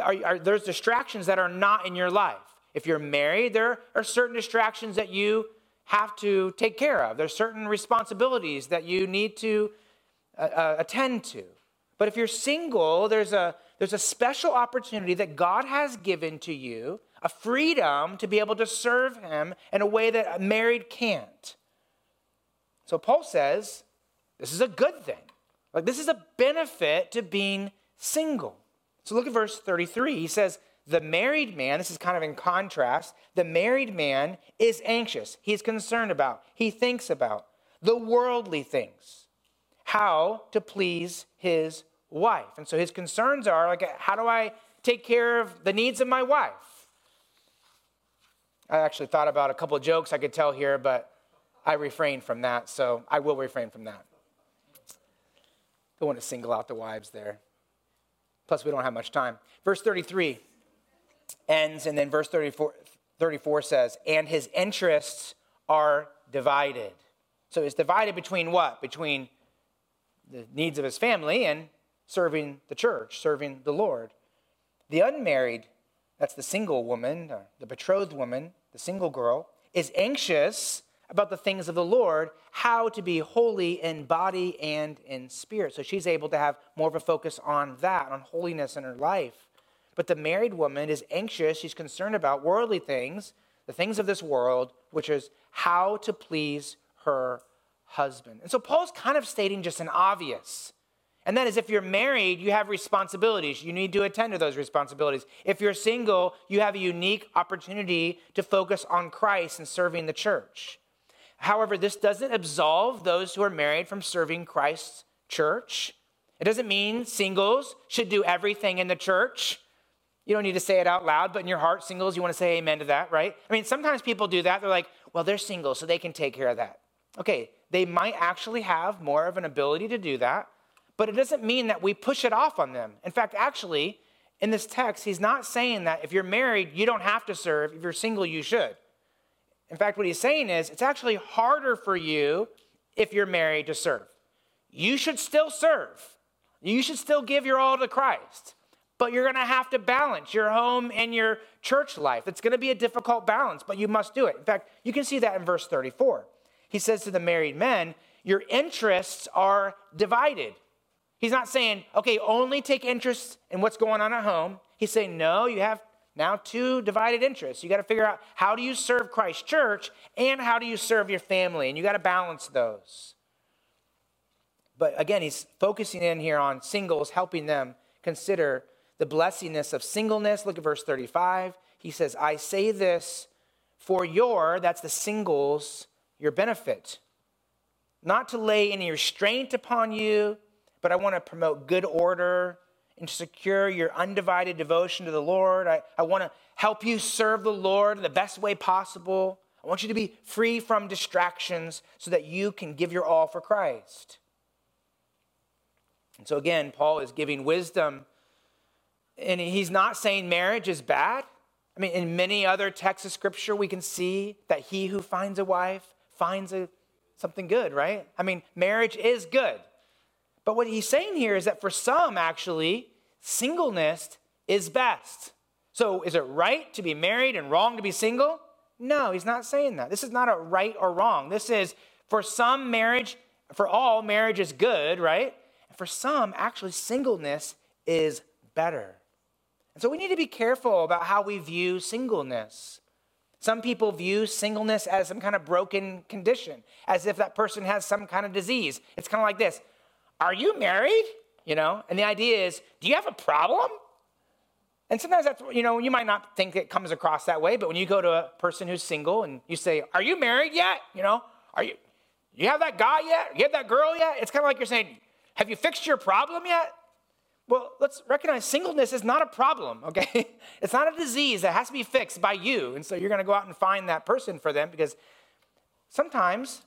Are, are, there's distractions that are not in your life. If you're married, there are certain distractions that you have to take care of. There's certain responsibilities that you need to uh, uh, attend to. But if you're single, there's a, there's a special opportunity that God has given to you, a freedom to be able to serve Him in a way that a married can't. So Paul says this is a good thing. Like, this is a benefit to being single. So look at verse 33. He says, The married man, this is kind of in contrast, the married man is anxious. He's concerned about, he thinks about the worldly things, how to please his wife. And so his concerns are like, how do I take care of the needs of my wife? I actually thought about a couple of jokes I could tell here, but I refrained from that, so I will refrain from that. Don't want to single out the wives there. Plus, we don't have much time. Verse 33 ends, and then verse 34, 34 says, And his interests are divided. So it's divided between what? Between the needs of his family and serving the church, serving the Lord. The unmarried, that's the single woman, the betrothed woman, the single girl, is anxious about the things of the Lord, how to be holy in body and in spirit. So she's able to have more of a focus on that, on holiness in her life. But the married woman is anxious, she's concerned about worldly things, the things of this world, which is how to please her husband. And so Paul's kind of stating just an obvious. And that is if you're married, you have responsibilities. You need to attend to those responsibilities. If you're single, you have a unique opportunity to focus on Christ and serving the church. However, this doesn't absolve those who are married from serving Christ's church. It doesn't mean singles should do everything in the church. You don't need to say it out loud, but in your heart, singles, you want to say amen to that, right? I mean, sometimes people do that. They're like, well, they're single, so they can take care of that. Okay, they might actually have more of an ability to do that, but it doesn't mean that we push it off on them. In fact, actually, in this text, he's not saying that if you're married, you don't have to serve. If you're single, you should. In fact, what he's saying is it's actually harder for you if you're married to serve. You should still serve, you should still give your all to Christ, but you're going to have to balance your home and your church life. It's going to be a difficult balance, but you must do it. In fact, you can see that in verse 34. He says to the married men, Your interests are divided. He's not saying, okay, only take interest in what's going on at home. He's saying, no, you have now, two divided interests. You got to figure out how do you serve Christ Church and how do you serve your family, and you got to balance those. But again, he's focusing in here on singles, helping them consider the blessingness of singleness. Look at verse 35. He says, I say this for your, that's the singles, your benefit. Not to lay any restraint upon you, but I want to promote good order and secure your undivided devotion to the Lord. I, I want to help you serve the Lord in the best way possible. I want you to be free from distractions so that you can give your all for Christ. And so, again, Paul is giving wisdom, and he's not saying marriage is bad. I mean, in many other texts of scripture, we can see that he who finds a wife finds a, something good, right? I mean, marriage is good. But what he's saying here is that for some, actually, singleness is best. So is it right to be married and wrong to be single? No, he's not saying that. This is not a right or wrong. This is for some marriage, for all, marriage is good, right? And for some, actually, singleness is better. And so we need to be careful about how we view singleness. Some people view singleness as some kind of broken condition, as if that person has some kind of disease. It's kind of like this Are you married? You know? And the idea is, do you have a problem? And sometimes that's, you know, you might not think it comes across that way, but when you go to a person who's single and you say, Are you married yet? You know, are you, you have that guy yet? You have that girl yet? It's kind of like you're saying, Have you fixed your problem yet? Well, let's recognize singleness is not a problem, okay? It's not a disease that has to be fixed by you. And so you're going to go out and find that person for them because sometimes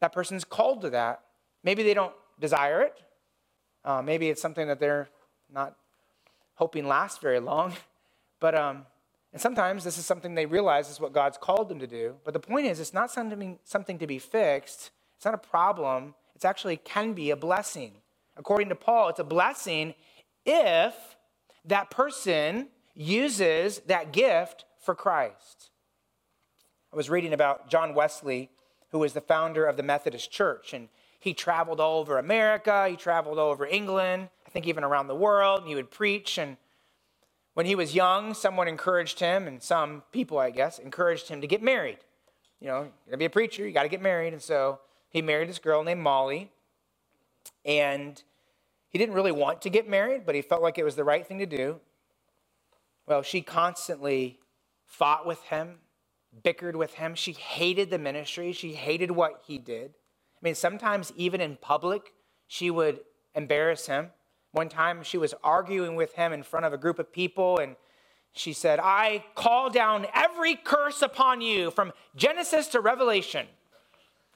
that person's called to that maybe they don't desire it. Uh, maybe it's something that they're not hoping lasts very long. But um, and sometimes this is something they realize is what God's called them to do. But the point is, it's not something, something to be fixed. It's not a problem. It's actually can be a blessing. According to Paul, it's a blessing if that person uses that gift for Christ. I was reading about John Wesley, who was the founder of the Methodist Church, and he traveled all over America, he traveled all over England, I think even around the world, and he would preach. And when he was young, someone encouraged him, and some people, I guess, encouraged him to get married. You know, gonna be a preacher, you gotta get married. And so he married this girl named Molly, and he didn't really want to get married, but he felt like it was the right thing to do. Well, she constantly fought with him, bickered with him. She hated the ministry, she hated what he did. I mean, sometimes even in public, she would embarrass him. One time she was arguing with him in front of a group of people, and she said, I call down every curse upon you from Genesis to Revelation.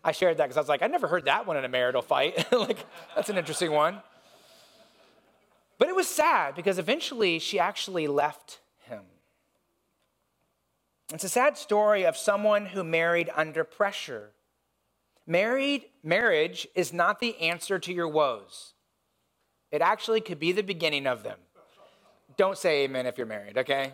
I shared that because I was like, I never heard that one in a marital fight. like, that's an interesting one. But it was sad because eventually she actually left him. It's a sad story of someone who married under pressure. Married marriage is not the answer to your woes. It actually could be the beginning of them. Don't say amen if you're married, okay?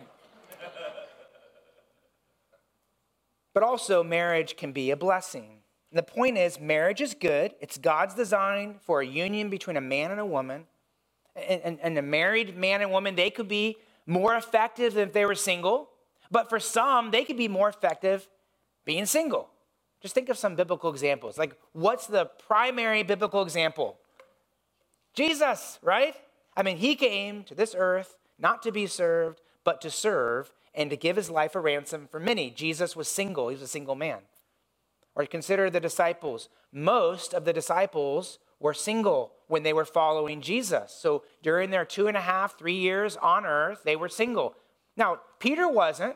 but also marriage can be a blessing. And the point is marriage is good. It's God's design for a union between a man and a woman and, and, and a married man and woman, they could be more effective if they were single. But for some, they could be more effective being single. Just think of some biblical examples. Like, what's the primary biblical example? Jesus, right? I mean, he came to this earth not to be served, but to serve and to give his life a ransom for many. Jesus was single, he was a single man. Or consider the disciples. Most of the disciples were single when they were following Jesus. So during their two and a half, three years on earth, they were single. Now, Peter wasn't,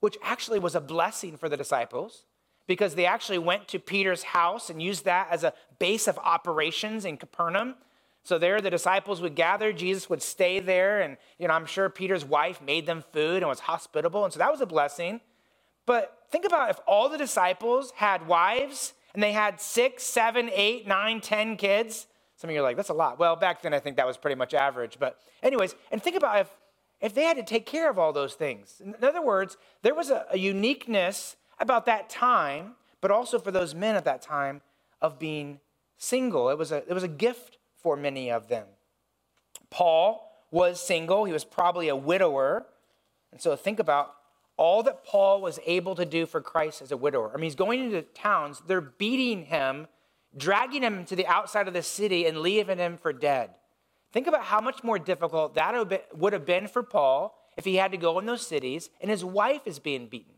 which actually was a blessing for the disciples because they actually went to Peter's house and used that as a base of operations in Capernaum. So there the disciples would gather, Jesus would stay there, and you know, I'm sure Peter's wife made them food and was hospitable, and so that was a blessing. But think about if all the disciples had wives and they had six, seven, eight, nine, ten kids. Some of you are like, that's a lot. Well, back then I think that was pretty much average. But, anyways, and think about if, if they had to take care of all those things. In other words, there was a, a uniqueness about that time, but also for those men at that time of being single. It was a, it was a gift for many of them. Paul was single, he was probably a widower. And so think about all that Paul was able to do for Christ as a widower. I mean, he's going into towns, they're beating him, dragging him to the outside of the city, and leaving him for dead. Think about how much more difficult that would have been for Paul if he had to go in those cities and his wife is being beaten,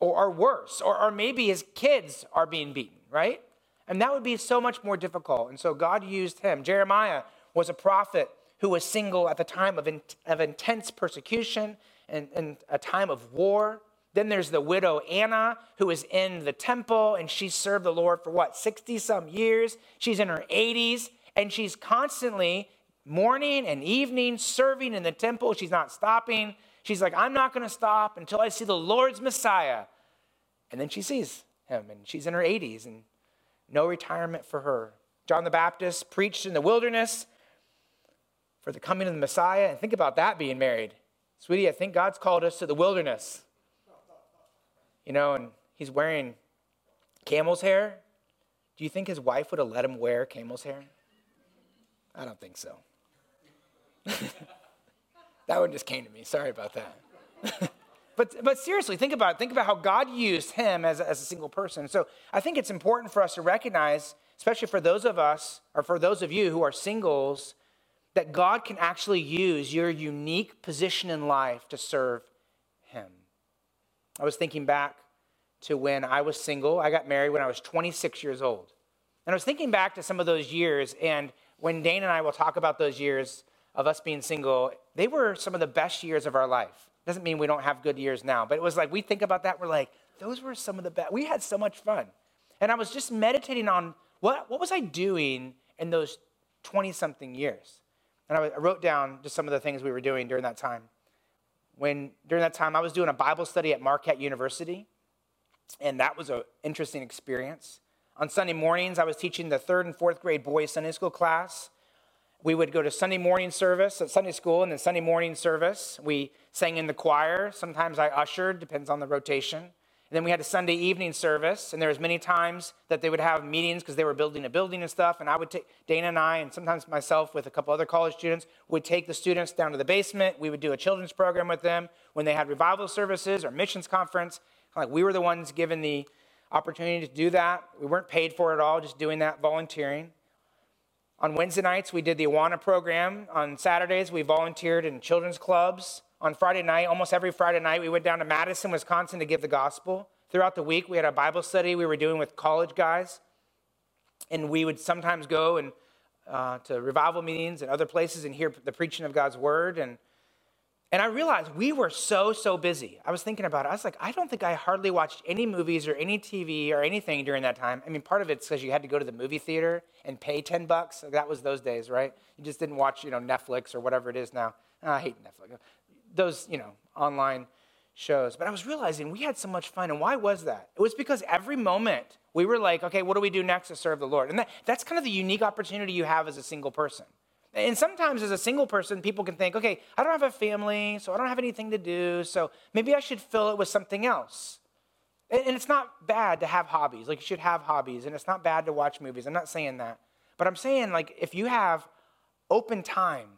or, are worse, or, or maybe his kids are being beaten, right? And that would be so much more difficult. And so God used him. Jeremiah was a prophet who was single at the time of, in, of intense persecution and, and a time of war. Then there's the widow Anna, who is in the temple, and she served the Lord for what, 60 some years? She's in her 80s, and she's constantly morning and evening serving in the temple. She's not stopping. She's like, I'm not going to stop until I see the Lord's Messiah. And then she sees him, and she's in her 80s, and no retirement for her. John the Baptist preached in the wilderness for the coming of the Messiah. And think about that being married. Sweetie, I think God's called us to the wilderness. You know, and he's wearing camel's hair. Do you think his wife would have let him wear camel's hair? I don't think so. that one just came to me. Sorry about that. but, but seriously, think about it. Think about how God used him as as a single person. So I think it's important for us to recognize, especially for those of us, or for those of you who are singles, that God can actually use your unique position in life to serve Him. I was thinking back to when I was single. I got married when I was 26 years old. And I was thinking back to some of those years, and when Dane and I will talk about those years of us being single, they were some of the best years of our life. Doesn't mean we don't have good years now, but it was like we think about that, we're like, those were some of the best. We had so much fun. And I was just meditating on what, what was I doing in those 20 something years? And I wrote down just some of the things we were doing during that time. When during that time, I was doing a Bible study at Marquette University, and that was an interesting experience. On Sunday mornings, I was teaching the third and fourth grade boys Sunday school class. We would go to Sunday morning service at Sunday school and then Sunday morning service. We sang in the choir. Sometimes I ushered, depends on the rotation. And then we had a Sunday evening service, and there was many times that they would have meetings because they were building a building and stuff. And I would take Dana and I, and sometimes myself with a couple other college students, would take the students down to the basement. We would do a children's program with them when they had revival services or missions conference. Like we were the ones given the opportunity to do that. We weren't paid for it at all, just doing that, volunteering. On Wednesday nights, we did the Awana program. On Saturdays, we volunteered in children's clubs. On Friday night, almost every Friday night, we went down to Madison, Wisconsin to give the gospel. Throughout the week, we had a Bible study we were doing with college guys. And we would sometimes go and uh, to revival meetings and other places and hear the preaching of God's word. And and I realized we were so, so busy. I was thinking about it. I was like, I don't think I hardly watched any movies or any TV or anything during that time. I mean, part of it's because you had to go to the movie theater and pay 10 bucks. That was those days, right? You just didn't watch, you know, Netflix or whatever it is now. Oh, I hate Netflix. Those, you know, online shows. But I was realizing we had so much fun. And why was that? It was because every moment we were like, okay, what do we do next to serve the Lord? And that, that's kind of the unique opportunity you have as a single person. And sometimes as a single person, people can think, okay, I don't have a family, so I don't have anything to do, so maybe I should fill it with something else. And it's not bad to have hobbies. Like you should have hobbies, and it's not bad to watch movies. I'm not saying that. But I'm saying, like, if you have open time,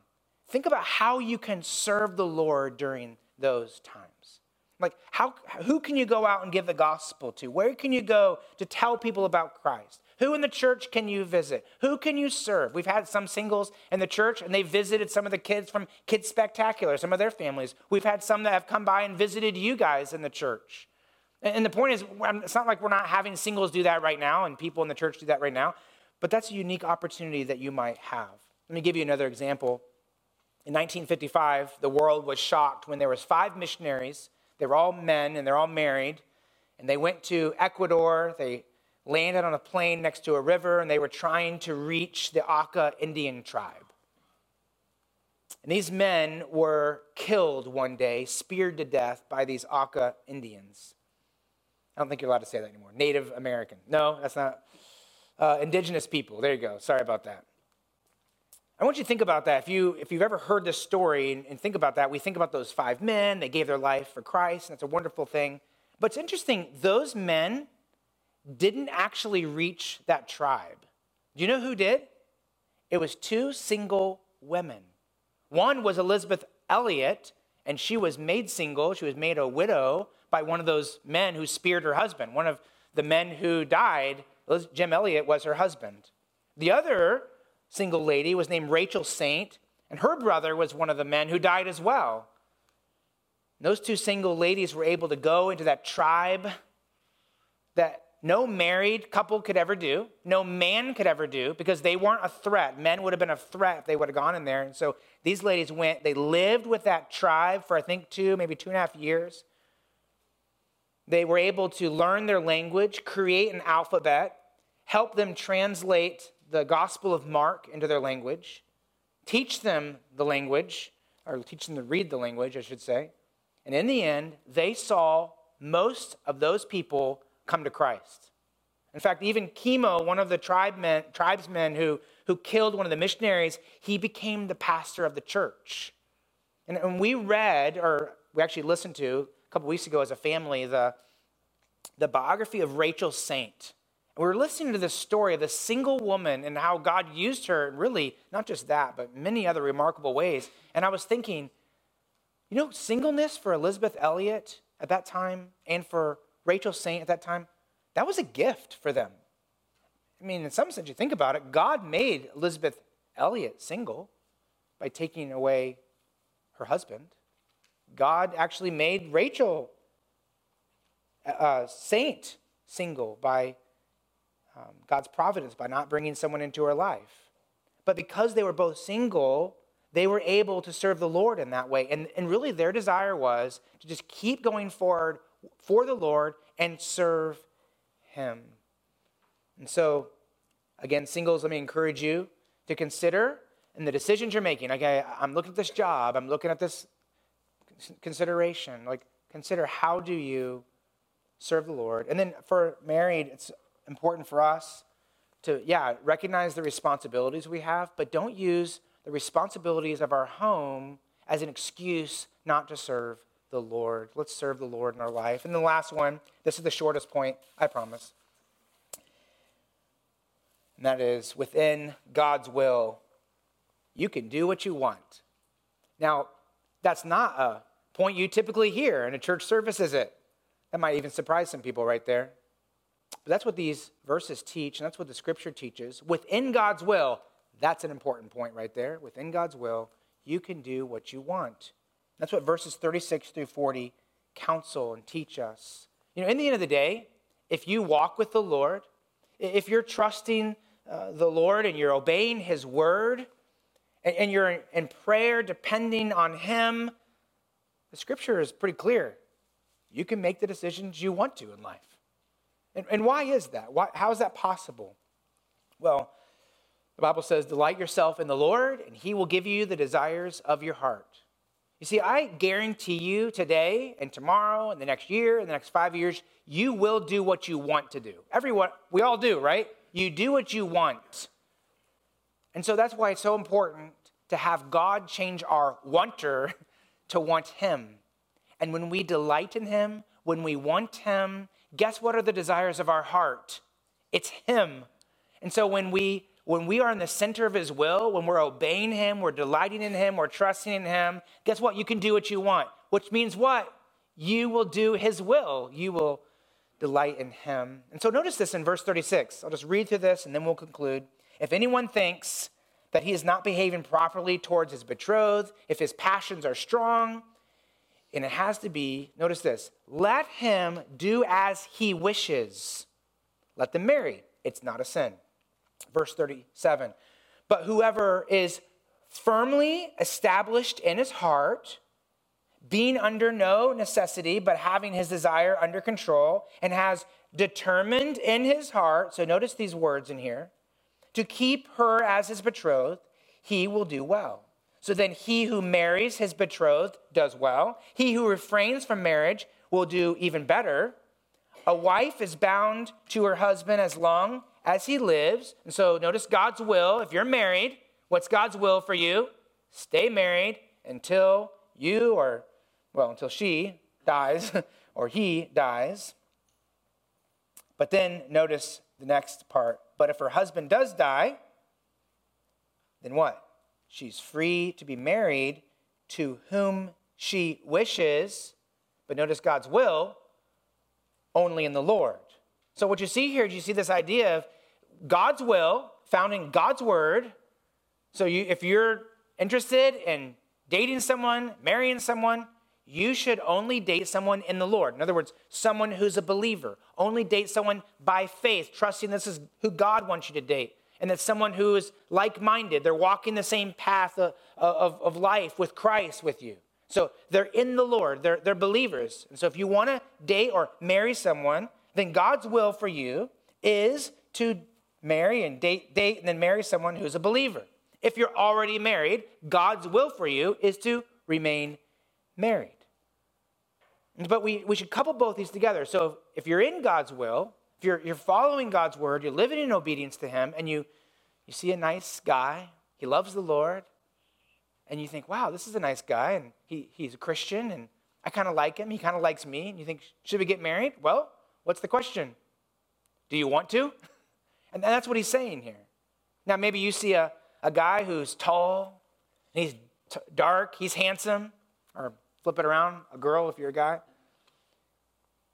think about how you can serve the Lord during those times. Like, how, who can you go out and give the gospel to? Where can you go to tell people about Christ? Who in the church can you visit? Who can you serve? We've had some singles in the church, and they visited some of the kids from Kids Spectacular, some of their families. We've had some that have come by and visited you guys in the church. And the point is, it's not like we're not having singles do that right now and people in the church do that right now, but that's a unique opportunity that you might have. Let me give you another example. In 1955, the world was shocked when there was five missionaries. They were all men and they're all married, and they went to Ecuador. They landed on a plain next to a river and they were trying to reach the Auca Indian tribe. And these men were killed one day, speared to death by these Auca Indians. I don't think you're allowed to say that anymore. Native American. No, that's not. Uh, indigenous people. There you go. Sorry about that. I want you to think about that. If, you, if you've ever heard this story and, and think about that, we think about those five men. They gave their life for Christ, and that's a wonderful thing. But it's interesting, those men didn't actually reach that tribe. Do you know who did? It was two single women. One was Elisabeth Elliot, and she was made single. She was made a widow by one of those men who speared her husband. One of the men who died, Jim Elliot, was her husband. The other single lady was named Rachel Saint, and her brother was one of the men who died as well. And those two single ladies were able to go into that tribe that no married couple could ever do, no man could ever do, because they weren't a threat. Men would have been a threat if they would have gone in there. And so these ladies went, they lived with that tribe for I think two, maybe two and a half years. They were able to learn their language, create an alphabet, help them translate the Gospel of Mark into their language, teach them the language, or teach them to read the language, I should say. And in the end, they saw most of those people come to Christ. In fact, even Kimo, one of the tribemen, tribesmen who, who killed one of the missionaries, he became the pastor of the church. And, and we read, or we actually listened to a couple weeks ago as a family, the, the biography of Rachel Saint. And we were listening to this story of this single woman and how God used her, really, not just that, but many other remarkable ways. And I was thinking, you know, singleness for Elisabeth Elliot at that time and for Rachel Saint at that time, that was a gift for them. I mean, in some sense, you think about it, God made Elisabeth Elliot single by taking away her husband. God actually made Rachel uh, saint single by um, God's providence, by not bringing someone into her life. But because they were both single, they were able to serve the Lord in that way. And, and really, their desire was to just keep going forward for the Lord and serve Him. And so Again, singles, let me encourage you to consider in the decisions you're making. Okay, I'm looking at this job, I'm looking at this consideration. Like, consider how do you serve the Lord? And then for married, it's important for us to, yeah, recognize the responsibilities we have, but don't use the responsibilities of our home as an excuse not to serve the Lord. Let's serve the Lord in our life. And the last one, this is the shortest point, I promise. And that is within God's will, you can do what you want. Now, that's not a point you typically hear in a church service, is it? That might even surprise some people right there. But that's what these verses teach, and that's what the scripture teaches. Within God's will, that's an important point right there. Within God's will, you can do what you want. That's what verses 36 through 40 counsel and teach us. You know, in the end of the day, if you walk with the Lord, if you're trusting uh, the Lord and you're obeying His word, and, and you're in, in prayer depending on Him, the scripture is pretty clear. You can make the decisions you want to in life. And, and why is that? Why, how is that possible? Well, the Bible says, Delight yourself in the Lord, and he will give you the desires of your heart. You see, I guarantee you today and tomorrow and the next year and the next five years, you will do what you want to do. Everyone, we all do, right? You do what you want. And so that's why it's so important to have God change our wanter to want Him. And when we delight in Him, when we want Him, guess what are the desires of our heart? It's Him. And so when we when we are in the center of his will, when we're obeying him, we're delighting in him, we're trusting in him, guess what? You can do what you want, which means what? You will do his will. You will delight in him. And so notice this in verse 36. I'll just read through this and then we'll conclude. If anyone thinks that he is not behaving properly towards his betrothed, if his passions are strong, and it has to be, notice this, let him do as he wishes. Let them marry. It's not a sin. Verse 37 But whoever is firmly established in his heart, being under no necessity, but having his desire under control, and has determined in his heart, so notice these words in here, to keep her as his betrothed, he will do well. So then he who marries his betrothed does well. He who refrains from marriage will do even better. A wife is bound to her husband as long as he lives. And so notice God's will. If you're married, what's God's will for you? Stay married until you or, well, until she dies or he dies. But then notice the next part. But if her husband does die, then what? She's free to be married to whom she wishes. But notice God's will only in the Lord. So, what you see here, you see this idea of God's will found in God's word. So, you, if you're interested in dating someone, marrying someone, you should only date someone in the Lord. In other words, someone who's a believer. Only date someone by faith, trusting this is who God wants you to date. And that someone who is like minded, they're walking the same path of, of, of, life with Christ with you. So they're in the Lord, they're, they're believers. And so if you want to date or marry someone, then God's will for you is to marry and date, date and then marry someone who's a believer. If you're already married, God's will for you is to remain married. But we, we should couple both these together. So if you're in God's will, if you're, you're following God's word, you're living in obedience to Him, and you, you see a nice guy, he loves the Lord, and you think, wow, this is a nice guy, and he, he's a Christian, and I kind of like him, he kind of likes me, and you think, should we get married? Well, What's the question? Do you want to? And that's what he's saying here. Now, maybe you see a, a guy who's tall, and he's t- dark, he's handsome, or flip it around, a girl if you're a guy,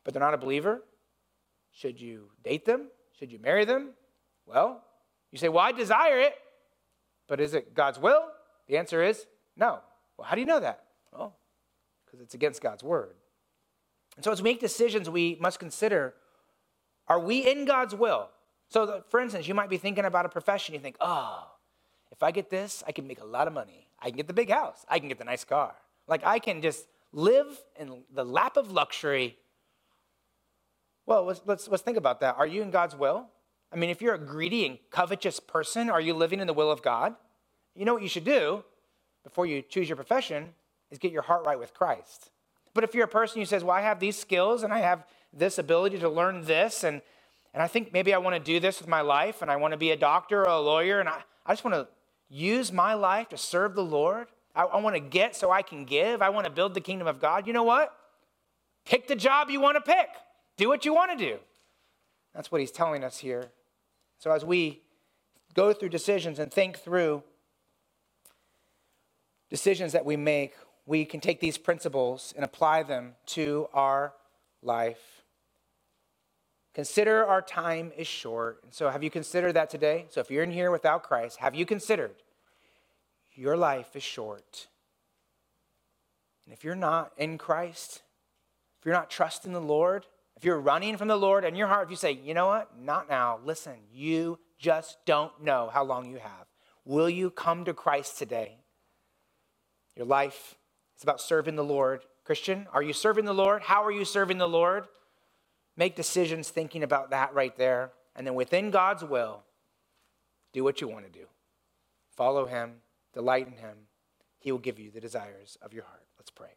but they're not a believer. Should you date them? Should you marry them? Well, you say, Well, I desire it, but is it God's will? The answer is no. Well, how do you know that? Well, because it's against God's word. And so as we make decisions, we must consider are we in God's will? So, for instance, you might be thinking about a profession. You think, oh, if I get this, I can make a lot of money. I can get the big house. I can get the nice car. Like, I can just live in the lap of luxury. Well, let's, let's, let's think about that. Are you in God's will? I mean, if you're a greedy and covetous person, are you living in the will of God? You know what you should do before you choose your profession is get your heart right with Christ. But if you're a person who says, Well, I have these skills and I have this ability to learn this, and, and I think maybe I want to do this with my life, and I want to be a doctor or a lawyer, and I, I just want to use my life to serve the Lord. I, I want to get so I can give. I want to build the kingdom of God. You know what? Pick the job you want to pick, do what you want to do. That's what he's telling us here. So as we go through decisions and think through decisions that we make, we can take these principles and apply them to our life. Consider our time is short. And so, have you considered that today? So, if you're in here without Christ, have you considered your life is short? And if you're not in Christ, if you're not trusting the Lord, if you're running from the Lord and your heart, if you say, you know what, not now, listen, you just don't know how long you have. Will you come to Christ today? Your life is about serving the Lord. Christian, are you serving the Lord? How are you serving the Lord? Make decisions thinking about that right there. And then within God's will, do what you want to do. Follow Him, delight in Him. He will give you the desires of your heart. Let's pray.